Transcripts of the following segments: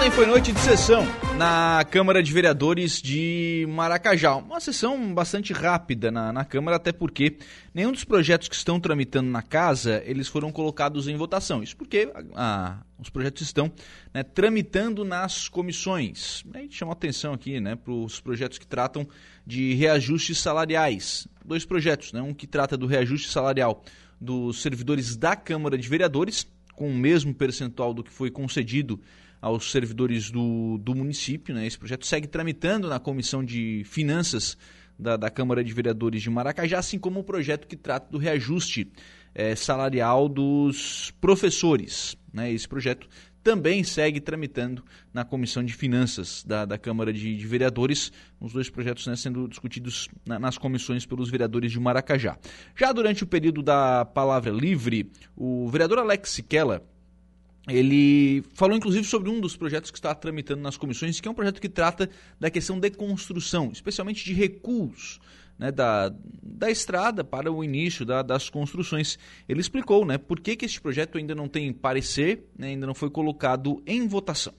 Ontem foi noite de sessão na Câmara de Vereadores de Maracajá. Uma sessão bastante rápida na, na, Câmara, até porque nenhum dos projetos que estão tramitando na casa, eles foram colocados em votação. Isso porque a, os projetos estão né, tramitando nas comissões. A gente chama atenção aqui né, para os projetos que tratam de reajustes salariais. Dois projetos, né, um que trata do reajuste salarial dos servidores da Câmara de Vereadores, com o mesmo percentual do que foi concedido aos servidores do, do município. Né? Esse projeto segue tramitando na Comissão de Finanças da, da Câmara de Vereadores de Maracajá, assim como o projeto que trata do reajuste é, salarial dos professores. Né? Esse projeto também segue tramitando na Comissão de Finanças da, da Câmara de, de, Vereadores, os dois projetos né, sendo discutidos na, nas comissões pelos vereadores de Maracajá. Já durante o período da palavra livre, o vereador Alex Siquela ele falou inclusive sobre um dos projetos que está tramitando nas comissões, que é um projeto que trata da questão de construção, especialmente de recuos né, da, da estrada para o início da, das construções. Ele explicou né, por que, que este projeto ainda não tem parecer, né, ainda não foi colocado em votação.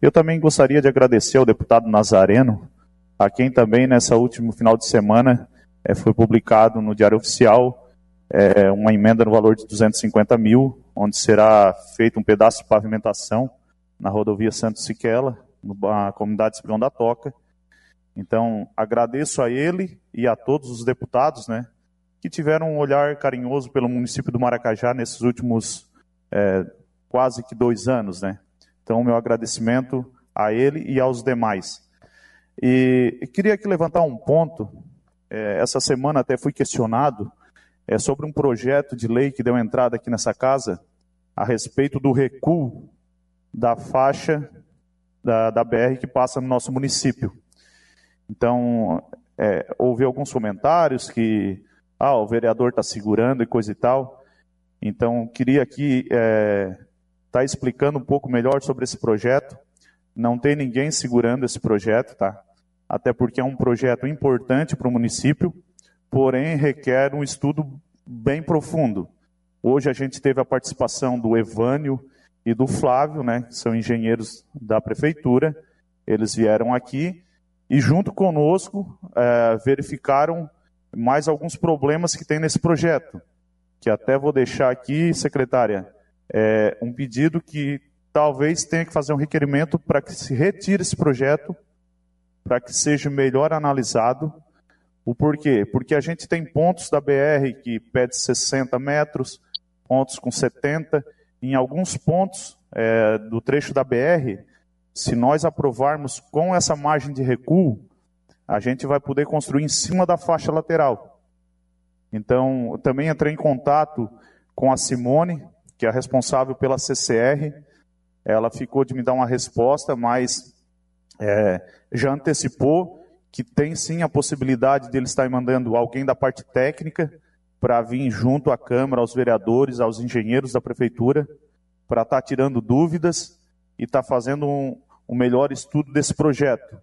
Eu também gostaria de agradecer ao deputado Nazareno, a quem também nessa último final de semana é, foi publicado no Diário Oficial é, uma emenda no valor de 250 mil onde será feito um pedaço de pavimentação na rodovia Santos Siquela, na comunidade Espião da Toca. Então, agradeço a ele e a todos os deputados, né, que tiveram um olhar carinhoso pelo município do Maracajá nesses últimos é, quase que dois anos, né. Então, meu agradecimento a ele e aos demais. E queria aqui levantar um ponto. É, essa semana até fui questionado é sobre um projeto de lei que deu entrada aqui nessa casa a respeito do recuo da faixa da, da BR que passa no nosso município. Então, é, houve alguns comentários que ah, o vereador está segurando e coisa e tal. Então, queria aqui estar é, tá explicando um pouco melhor sobre esse projeto. Não tem ninguém segurando esse projeto, tá? Até porque é um projeto importante para o município porém requer um estudo bem profundo. Hoje a gente teve a participação do Evânio e do Flávio, né, que são engenheiros da prefeitura. Eles vieram aqui e, junto conosco, é, verificaram mais alguns problemas que tem nesse projeto. Que até vou deixar aqui, secretária, é, um pedido que talvez tenha que fazer um requerimento para que se retire esse projeto, para que seja melhor analisado o porquê? Porque a gente tem pontos da BR que pede 60 metros, pontos com 70. Em alguns pontos é, do trecho da BR, se nós aprovarmos com essa margem de recuo, a gente vai poder construir em cima da faixa lateral. Então, também entrei em contato com a Simone, que é a responsável pela CCR. Ela ficou de me dar uma resposta, mas é, já antecipou que tem sim a possibilidade de eles estarem mandando alguém da parte técnica para vir junto à Câmara, aos vereadores, aos engenheiros da Prefeitura, para estar tá tirando dúvidas e estar tá fazendo um, um, melhor estudo desse projeto.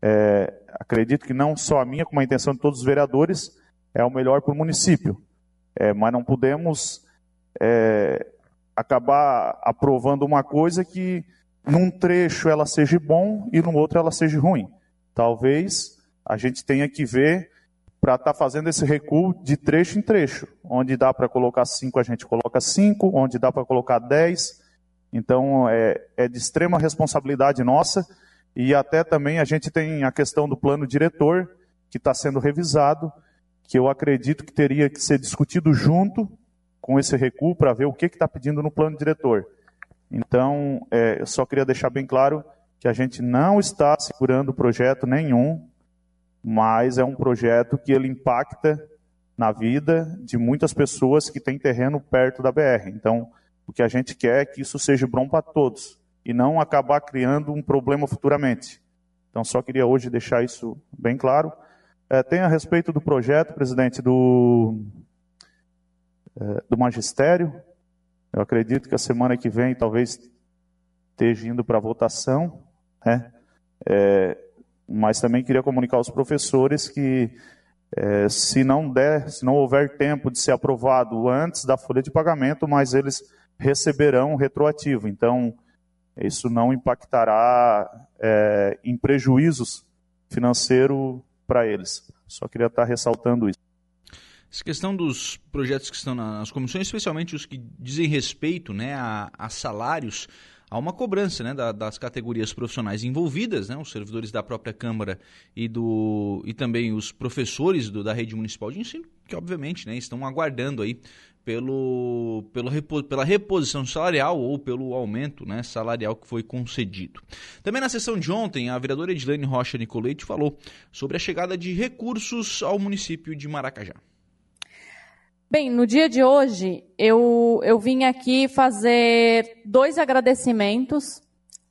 É, acredito que não só a minha, como a intenção de todos os vereadores, é o melhor para o município. É, mas não podemos é, acabar aprovando uma coisa que num trecho ela seja bom e no outro ela seja ruim. Talvez a gente tenha que ver para estar tá fazendo esse recuo de trecho em trecho. Onde dá para colocar 5, a gente coloca 5, onde dá para colocar 10. Então, é, é de extrema responsabilidade nossa. E até também a gente tem a questão do plano diretor, que está sendo revisado, que eu acredito que teria que ser discutido junto com esse recuo para ver o que está pedindo no plano diretor. Então, é, eu só queria deixar bem claro que a gente não está segurando projeto nenhum, mas é um projeto que ele impacta na vida de muitas pessoas que têm terreno perto da BR. Então, o que a gente quer é que isso seja bom para todos e não acabar criando um problema futuramente. Então, só queria hoje deixar isso bem claro. É, tem a respeito do projeto, presidente, do, é, do magistério. Eu acredito que a semana que vem talvez esteja indo para votação. Né? É, mas também queria comunicar aos professores que é, se não der, se não houver tempo de ser aprovado antes da folha de pagamento, mas eles receberão retroativo. Então, isso não impactará é, em prejuízos financeiros para eles. Só queria estar ressaltando isso. Essa questão dos projetos que estão nas comissões, especialmente os que dizem respeito né, a, a salários, há uma cobrança né, da, das categorias profissionais envolvidas, né, os servidores da própria Câmara e, do, e também os professores do, da rede municipal de ensino, que obviamente né, estão aguardando aí pelo, pelo pela reposição salarial ou pelo aumento né, salarial que foi concedido. Também na sessão de ontem, a vereadora Edilene Rocha Nicolete falou sobre a chegada de recursos ao município de Maracajá. Bem, no dia de hoje, eu, eu vim aqui fazer dois agradecimentos.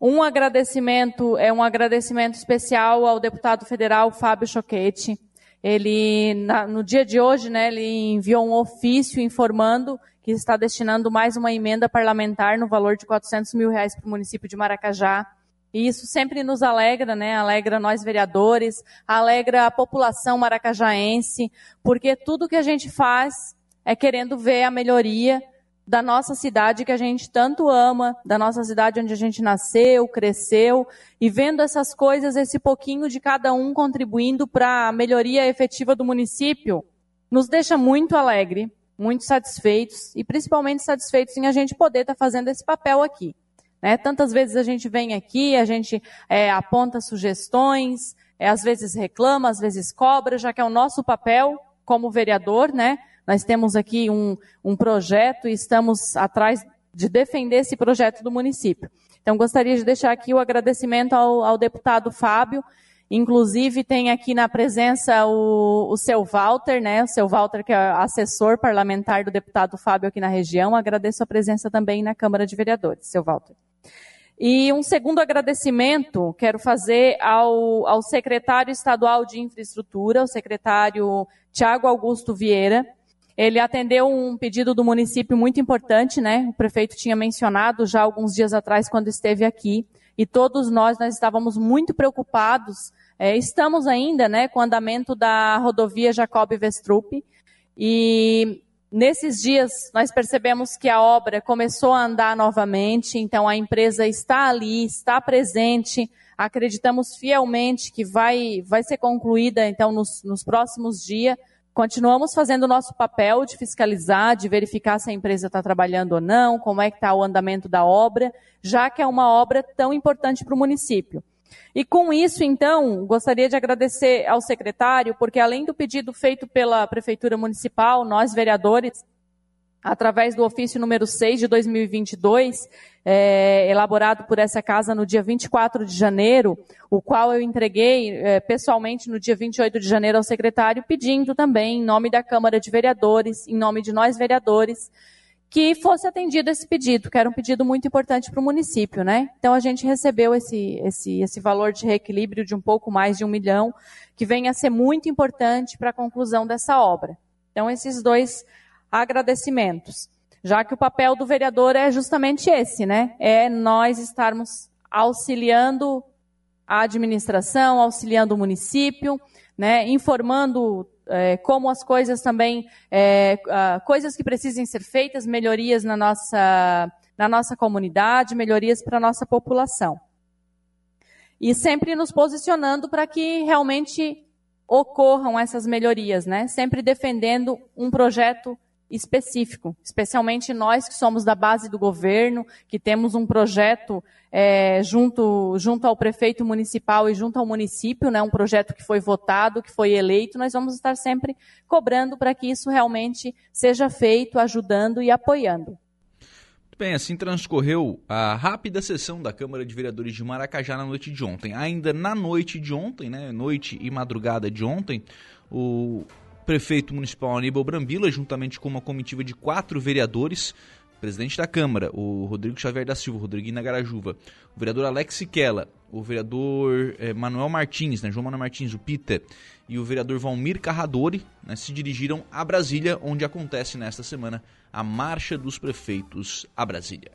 Um agradecimento é um agradecimento especial ao deputado federal Fábio Choquete. Ele, na, no dia de hoje, né, ele enviou um ofício informando que está destinando mais uma emenda parlamentar no valor de 400 mil reais para o município de Maracajá. E isso sempre nos alegra, né? Alegra nós vereadores, alegra a população maracajaense, porque tudo que a gente faz é querendo ver a melhoria da nossa cidade que a gente tanto ama, da nossa cidade onde a gente nasceu, cresceu, e vendo essas coisas, esse pouquinho de cada um contribuindo para a melhoria efetiva do município, nos deixa muito alegre, muito satisfeitos, e principalmente satisfeitos em a gente poder estar tá fazendo esse papel aqui. Né? Tantas vezes a gente vem aqui, a gente é, aponta sugestões, é, às vezes reclama, às vezes cobra, já que é o nosso papel como vereador, né? Nós temos aqui um, um projeto e estamos atrás de defender esse projeto do município. Então, gostaria de deixar aqui o agradecimento ao, ao deputado Fábio. Inclusive, tem aqui na presença o, o seu Walter, né? O seu Walter, que é assessor parlamentar do deputado Fábio aqui na região. Agradeço a presença também na Câmara de Vereadores, seu Walter. E um segundo agradecimento quero fazer ao, ao secretário estadual de infraestrutura, o secretário Tiago Augusto Vieira, ele atendeu um pedido do município muito importante, né? O prefeito tinha mencionado já alguns dias atrás quando esteve aqui. E todos nós, nós estávamos muito preocupados. É, estamos ainda, né, com o andamento da rodovia Jacob Vestrup. E nesses dias nós percebemos que a obra começou a andar novamente. Então a empresa está ali, está presente. Acreditamos fielmente que vai, vai ser concluída, então, nos, nos próximos dias. Continuamos fazendo o nosso papel de fiscalizar, de verificar se a empresa está trabalhando ou não, como é que está o andamento da obra, já que é uma obra tão importante para o município. E com isso, então, gostaria de agradecer ao secretário, porque além do pedido feito pela Prefeitura Municipal, nós, vereadores, através do ofício número 6 de 2022, é, elaborado por essa casa no dia 24 de janeiro, o qual eu entreguei é, pessoalmente no dia 28 de janeiro ao secretário, pedindo também, em nome da Câmara de Vereadores, em nome de nós vereadores, que fosse atendido esse pedido, que era um pedido muito importante para o município, né? Então a gente recebeu esse, esse, esse valor de reequilíbrio de um pouco mais de um milhão, que vem a ser muito importante para a conclusão dessa obra. Então esses dois agradecimentos. Já que o papel do vereador é justamente esse, né? É nós estarmos auxiliando a administração, auxiliando o município, né? Informando é, como as coisas também, é, coisas que precisem ser feitas, melhorias na nossa, na nossa comunidade, melhorias para a nossa população. E sempre nos posicionando para que realmente ocorram essas melhorias, né? Sempre defendendo um projeto específico, especialmente nós que somos da base do governo, que temos um projeto é, junto, junto ao prefeito municipal e junto ao município, né, um projeto que foi votado, que foi eleito, nós vamos estar sempre cobrando para que isso realmente seja feito, ajudando e apoiando. Bem, assim transcorreu a rápida sessão da Câmara de Vereadores de Maracajá na noite de ontem. Ainda na noite de ontem, né, noite e madrugada de ontem, o prefeito municipal Aníbal Brambila, juntamente com uma comitiva de quatro vereadores, presidente da Câmara, o Rodrigo Xavier da Silva, Rodriguinho Nagarajuva, o vereador Alex Siquela, o vereador eh, Manuel Martins, né, João Manuel Martins, o Pita, e o vereador Valmir Carradori, né, se dirigiram a Brasília, onde acontece nesta semana a Marcha dos Prefeitos a Brasília.